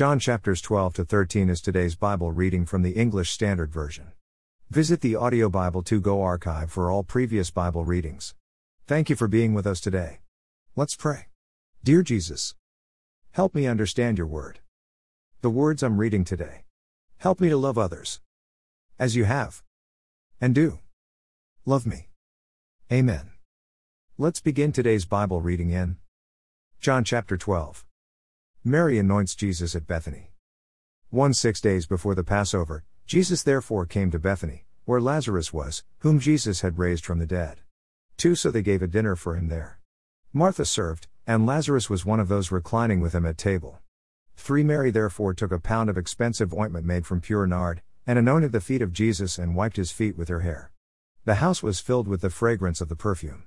John chapters 12 to 13 is today's Bible reading from the English Standard Version. Visit the Audio Bible 2GO archive for all previous Bible readings. Thank you for being with us today. Let's pray. Dear Jesus, help me understand your word. The words I'm reading today. Help me to love others as you have and do. Love me. Amen. Let's begin today's Bible reading in John chapter 12. Mary anoints Jesus at Bethany. One six days before the Passover, Jesus therefore came to Bethany, where Lazarus was, whom Jesus had raised from the dead. 2 So they gave a dinner for him there. Martha served, and Lazarus was one of those reclining with him at table. 3 Mary therefore took a pound of expensive ointment made from pure nard, and anointed the feet of Jesus and wiped his feet with her hair. The house was filled with the fragrance of the perfume.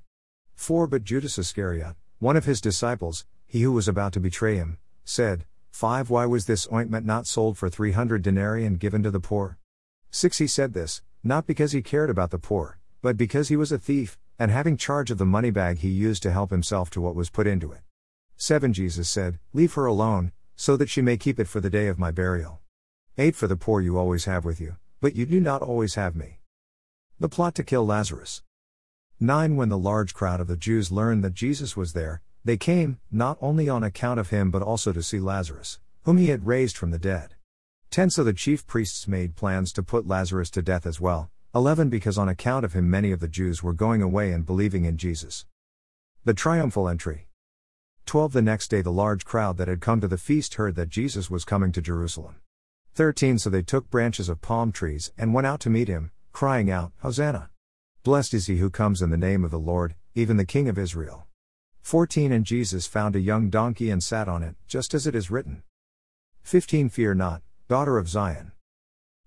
4 But Judas Iscariot, one of his disciples, he who was about to betray him, said, 5 Why was this ointment not sold for 300 denarii and given to the poor? 6 He said this, not because he cared about the poor, but because he was a thief, and having charge of the money bag he used to help himself to what was put into it. 7 Jesus said, Leave her alone, so that she may keep it for the day of my burial. 8 For the poor you always have with you, but you do not always have me. The plot to kill Lazarus. 9 When the large crowd of the Jews learned that Jesus was there, they came, not only on account of him but also to see Lazarus, whom he had raised from the dead. 10 So the chief priests made plans to put Lazarus to death as well, 11 Because on account of him many of the Jews were going away and believing in Jesus. The triumphal entry. 12 The next day the large crowd that had come to the feast heard that Jesus was coming to Jerusalem. 13 So they took branches of palm trees and went out to meet him, crying out, Hosanna! Blessed is he who comes in the name of the Lord, even the King of Israel. 14 And Jesus found a young donkey and sat on it, just as it is written. 15 Fear not, daughter of Zion.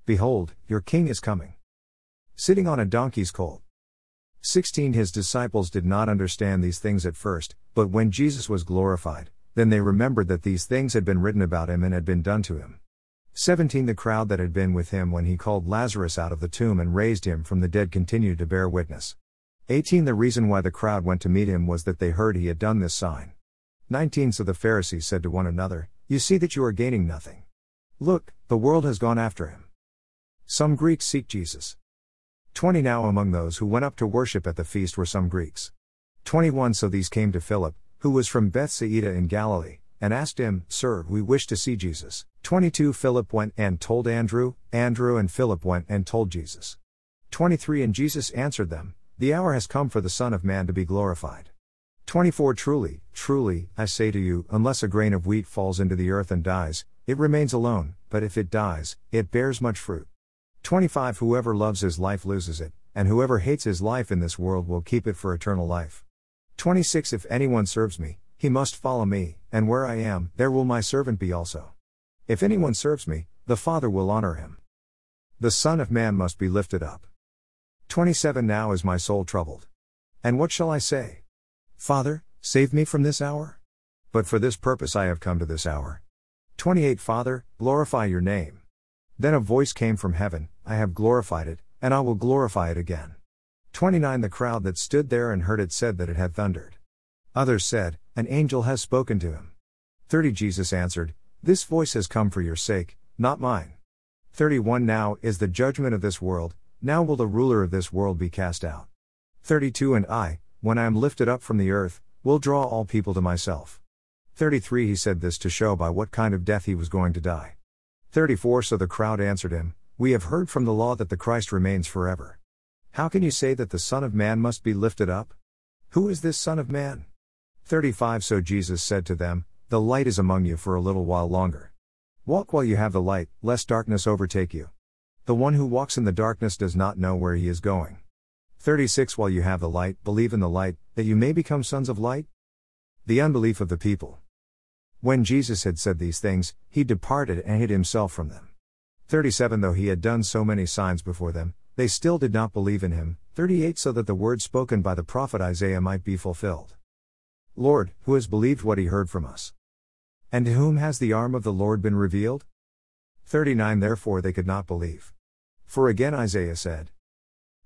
Behold, your king is coming sitting on a donkey's colt. 16 His disciples did not understand these things at first, but when Jesus was glorified, then they remembered that these things had been written about him and had been done to him. 17 The crowd that had been with him when he called Lazarus out of the tomb and raised him from the dead continued to bear witness. 18 The reason why the crowd went to meet him was that they heard he had done this sign. 19 So the Pharisees said to one another, You see that you are gaining nothing. Look, the world has gone after him. Some Greeks seek Jesus. 20 Now among those who went up to worship at the feast were some Greeks. 21 So these came to Philip, who was from Bethsaida in Galilee, and asked him, Sir, we wish to see Jesus. 22 Philip went and told Andrew, Andrew and Philip went and told Jesus. 23 And Jesus answered them, The hour has come for the Son of Man to be glorified. 24 Truly, truly, I say to you, unless a grain of wheat falls into the earth and dies, it remains alone, but if it dies, it bears much fruit. 25 Whoever loves his life loses it, and whoever hates his life in this world will keep it for eternal life. 26 If anyone serves me, he must follow me, and where I am, there will my servant be also. If anyone serves me, the Father will honor him. The Son of Man must be lifted up. 27 Now is my soul troubled. And what shall I say? Father, save me from this hour? But for this purpose I have come to this hour. 28 Father, glorify your name. Then a voice came from heaven I have glorified it, and I will glorify it again. 29 The crowd that stood there and heard it said that it had thundered. Others said, An angel has spoken to him. 30 Jesus answered, This voice has come for your sake, not mine. 31 Now is the judgment of this world, now will the ruler of this world be cast out. 32 And I, when I am lifted up from the earth, will draw all people to myself. 33 He said this to show by what kind of death he was going to die. 34 So the crowd answered him, We have heard from the law that the Christ remains forever. How can you say that the Son of Man must be lifted up? Who is this Son of Man? 35 So Jesus said to them, The light is among you for a little while longer. Walk while you have the light, lest darkness overtake you. The one who walks in the darkness does not know where he is going. 36 While you have the light, believe in the light, that you may become sons of light? The unbelief of the people. When Jesus had said these things, he departed and hid himself from them. 37 Though he had done so many signs before them, they still did not believe in him. 38 So that the word spoken by the prophet Isaiah might be fulfilled. Lord, who has believed what he heard from us? And to whom has the arm of the Lord been revealed? 39 Therefore they could not believe. For again Isaiah said,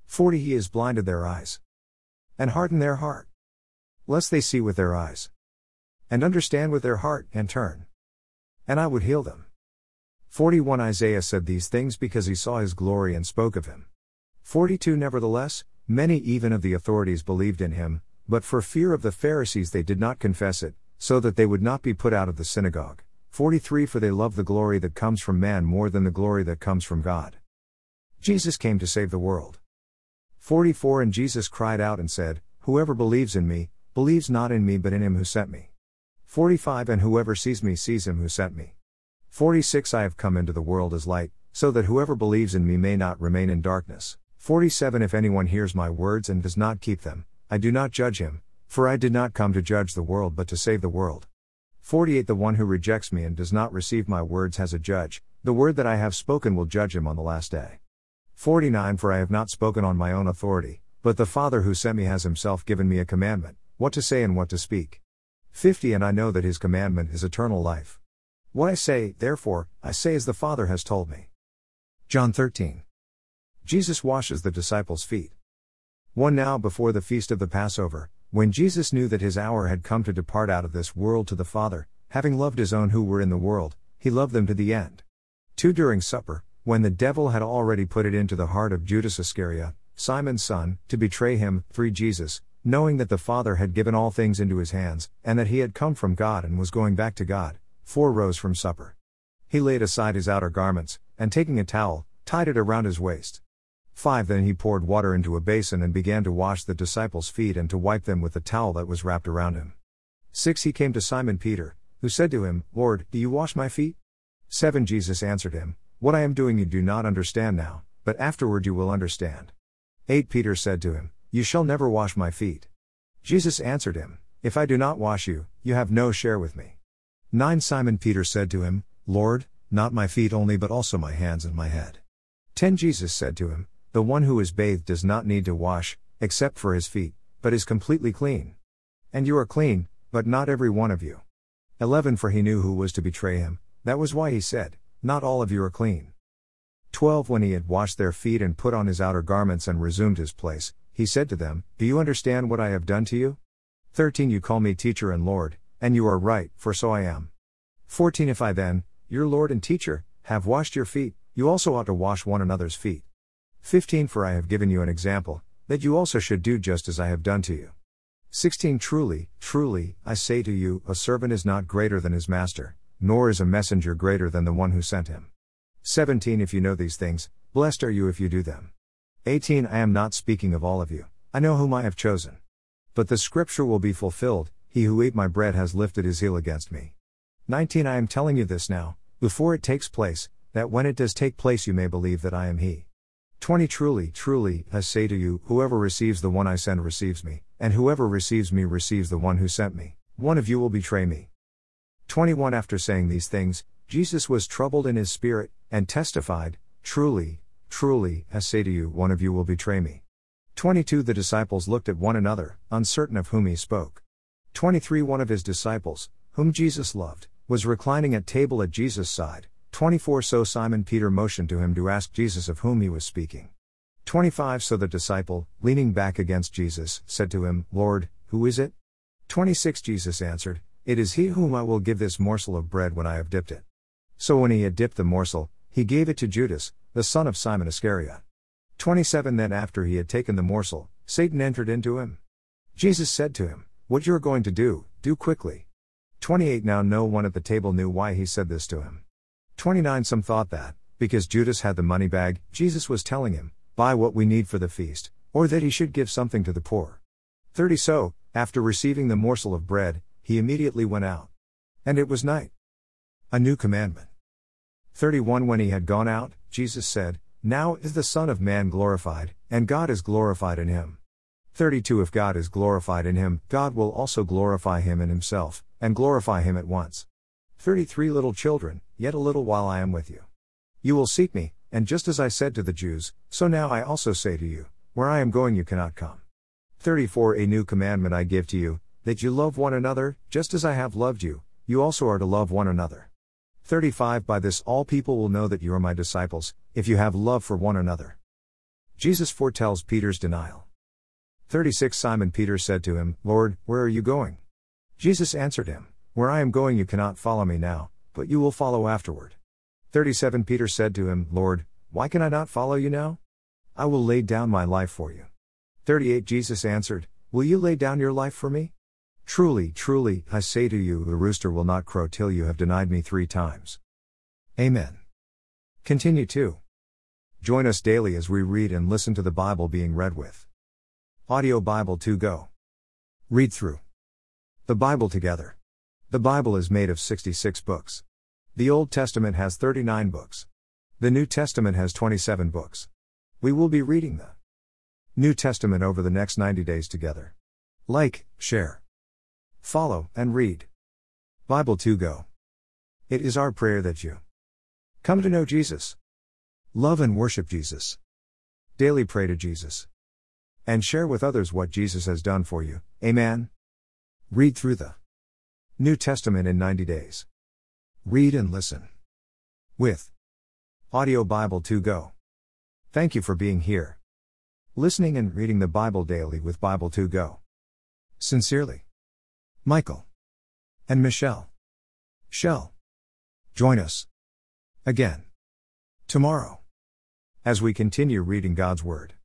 40 He has blinded their eyes. And hardened their heart. Lest they see with their eyes and understand with their heart, and turn. And I would heal them. 41 Isaiah said these things because he saw his glory and spoke of him. 42 Nevertheless, many even of the authorities believed in him, but for fear of the Pharisees they did not confess it, so that they would not be put out of the synagogue. 43 For they love the glory that comes from man more than the glory that comes from God. Jesus came to save the world. 44 And Jesus cried out and said, Whoever believes in me, believes not in me but in him who sent me. 45 And whoever sees me sees him who sent me. 46 I have come into the world as light, so that whoever believes in me may not remain in darkness. 47 If anyone hears my words and does not keep them, I do not judge him, for I did not come to judge the world but to save the world. 48 The one who rejects me and does not receive my words has a judge, the word that I have spoken will judge him on the last day. 49 For I have not spoken on my own authority, but the Father who sent me has himself given me a commandment, what to say and what to speak. 50 And I know that his commandment is eternal life. What I say, therefore, I say as the Father has told me. John 13. Jesus washes the disciples' feet. One now before the feast of the Passover, when Jesus knew that his hour had come to depart out of this world to the Father, having loved his own who were in the world, he loved them to the end. 2. During supper, when the devil had already put it into the heart of Judas Iscariot, Simon's son, to betray him, 3. Jesus, knowing that the Father had given all things into his hands, and that he had come from God and was going back to God, 4 rose from supper. He laid aside his outer garments, and taking a towel, tied it around his waist. 5 Then he poured water into a basin and began to wash the disciples' feet and to wipe them with the towel that was wrapped around him. 6 He came to Simon Peter, who said to him, Lord, do you wash my feet? 7 Jesus answered him, What I am doing you do not understand now, but afterward you will understand. 8 Peter said to him, You shall never wash my feet. Jesus answered him, If I do not wash you, you have no share with me. 9 Simon Peter said to him, Lord, not my feet only but also my hands and my head. 10 Jesus said to him, The one who is bathed does not need to wash, except for his feet, but is completely clean. And you are clean, but not every one of you. 11 For he knew who was to betray him, that was why he said, Not all of you are clean. 12 When he had washed their feet and put on his outer garments and resumed his place, he said to them, Do you understand what I have done to you? 13 You call me teacher and Lord, and you are right, for so I am. 14 If I then, your Lord and teacher, have washed your feet, you also ought to wash one another's feet. 15 For I have given you an example, that you also should do just as I have done to you. 16 Truly, truly, I say to you, a servant is not greater than his master, nor is a messenger greater than the one who sent him. 17 If you know these things, blessed are you if you do them. 18 I am not speaking of all of you, I know whom I have chosen. But the scripture will be fulfilled he who ate my bread has lifted his heel against me. 19 I am telling you this now, before it takes place, that when it does take place you may believe that I am he. 20 Truly, truly, I say to you, whoever receives the one I send receives me, and whoever receives me receives the one who sent me. One of you will betray me. 21 After saying these things, Jesus was troubled in his spirit, and testified, Truly, truly, I say to you, one of you will betray me. 22 The disciples looked at one another, uncertain of whom he spoke. 23 One of his disciples, whom Jesus loved, was reclining at table at Jesus' side. 24 So Simon Peter motioned to him to ask Jesus of whom he was speaking. 25 So the disciple, leaning back against Jesus, said to him, Lord, who is it? 26 Jesus answered, It is he whom I will give this morsel of bread when I have dipped it. So when he had dipped the morsel, he gave it to Judas, the son of Simon Iscariot. 27 Then after he had taken the morsel, Satan entered into him. Jesus said to him, what you're going to do, do quickly. 28 Now no one at the table knew why he said this to him. 29 Some thought that, because Judas had the money bag, Jesus was telling him, Buy what we need for the feast, or that he should give something to the poor. 30 So, after receiving the morsel of bread, he immediately went out. And it was night. A new commandment. 31 When he had gone out, Jesus said, Now is the Son of Man glorified, and God is glorified in him. 32 If God is glorified in him, God will also glorify him in himself, and glorify him at once. 33 Little children, yet a little while I am with you. You will seek me, and just as I said to the Jews, so now I also say to you, where I am going you cannot come. 34 A new commandment I give to you, that you love one another, just as I have loved you, you also are to love one another. 35 By this all people will know that you are my disciples, if you have love for one another. Jesus foretells Peter's denial. 36 Simon Peter said to him, Lord, where are you going? Jesus answered him, Where I am going you cannot follow me now, but you will follow afterward. 37 Peter said to him, Lord, why can I not follow you now? I will lay down my life for you. 38 Jesus answered, Will you lay down your life for me? Truly, truly, I say to you, the rooster will not crow till you have denied me three times. Amen. Continue to. Join us daily as we read and listen to the Bible being read with Audio Bible 2 Go. Read through the Bible together. The Bible is made of 66 books. The Old Testament has 39 books. The New Testament has 27 books. We will be reading the New Testament over the next 90 days together. Like, share, follow, and read. Bible 2 Go. It is our prayer that you come to know Jesus, love and worship Jesus, daily pray to Jesus, and share with others what Jesus has done for you. Amen. Read through the New Testament in 90 days. Read and listen. With Audio Bible 2 Go. Thank you for being here. Listening and reading the Bible daily with Bible 2 Go. Sincerely. Michael. And Michelle. Shell. Join us. Again. Tomorrow. As we continue reading God's Word.